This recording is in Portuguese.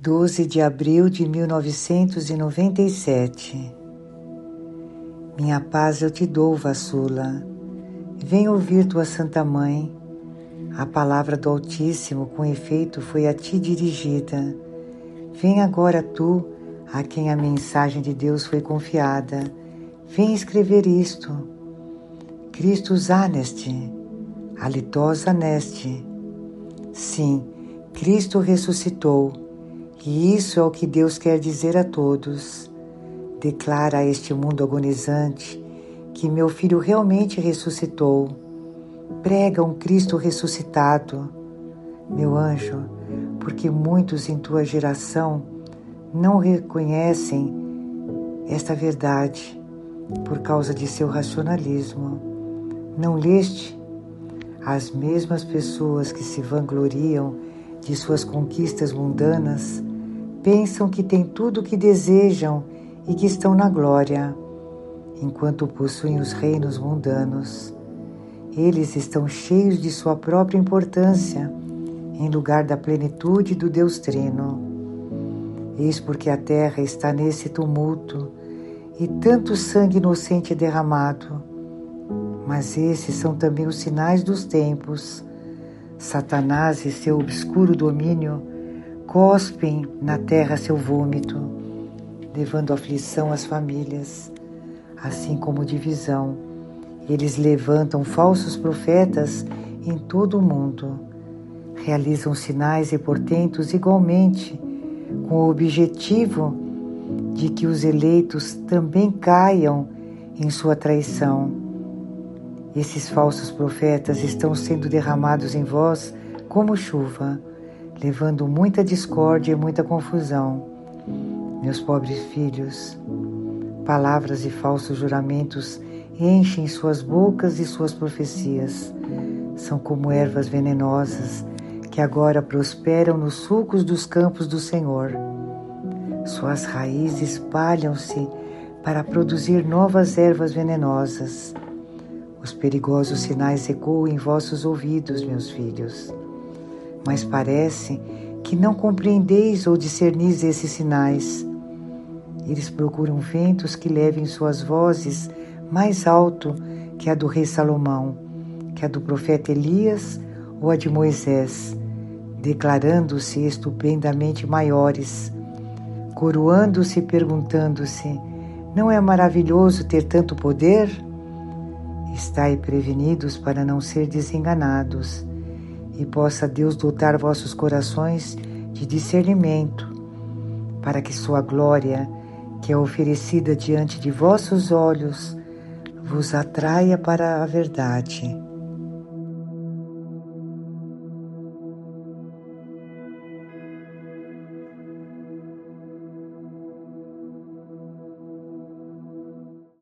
12 de abril de 1997. Minha paz eu te dou, Vassula. Vem ouvir tua Santa Mãe. A palavra do Altíssimo, com efeito, foi a ti dirigida. Vem agora tu, a quem a mensagem de Deus foi confiada. Vem escrever isto. Christus anesti, alitos anesti. Sim, Cristo ressuscitou e isso é o que Deus quer dizer a todos. Declara a este mundo agonizante que meu filho realmente ressuscitou. Prega um Cristo ressuscitado, meu anjo, porque muitos em tua geração não reconhecem esta verdade por causa de seu racionalismo. Não leste? As mesmas pessoas que se vangloriam de suas conquistas mundanas pensam que têm tudo o que desejam e que estão na glória, enquanto possuem os reinos mundanos. Eles estão cheios de sua própria importância, em lugar da plenitude do Deus Trino. Eis porque a terra está nesse tumulto e tanto sangue inocente é derramado. Mas esses são também os sinais dos tempos. Satanás e seu obscuro domínio cospem na terra seu vômito, levando aflição às famílias, assim como divisão. Eles levantam falsos profetas em todo o mundo, realizam sinais e portentos igualmente, com o objetivo de que os eleitos também caiam em sua traição. Esses falsos profetas estão sendo derramados em vós como chuva levando muita discórdia e muita confusão. Meus pobres filhos, palavras e falsos juramentos enchem suas bocas e suas profecias. São como ervas venenosas que agora prosperam nos sulcos dos campos do Senhor. Suas raízes espalham-se para produzir novas ervas venenosas. Os perigosos sinais ecoam em vossos ouvidos, meus filhos mas parece que não compreendeis ou discernis esses sinais. Eles procuram ventos que levem suas vozes mais alto que a do rei Salomão, que a do profeta Elias ou a de Moisés, declarando-se estupendamente maiores, coroando-se e perguntando-se: Não é maravilhoso ter tanto poder? Estai prevenidos para não ser desenganados e possa Deus dotar vossos corações de discernimento, para que Sua glória, que é oferecida diante de vossos olhos, vos atraia para a verdade.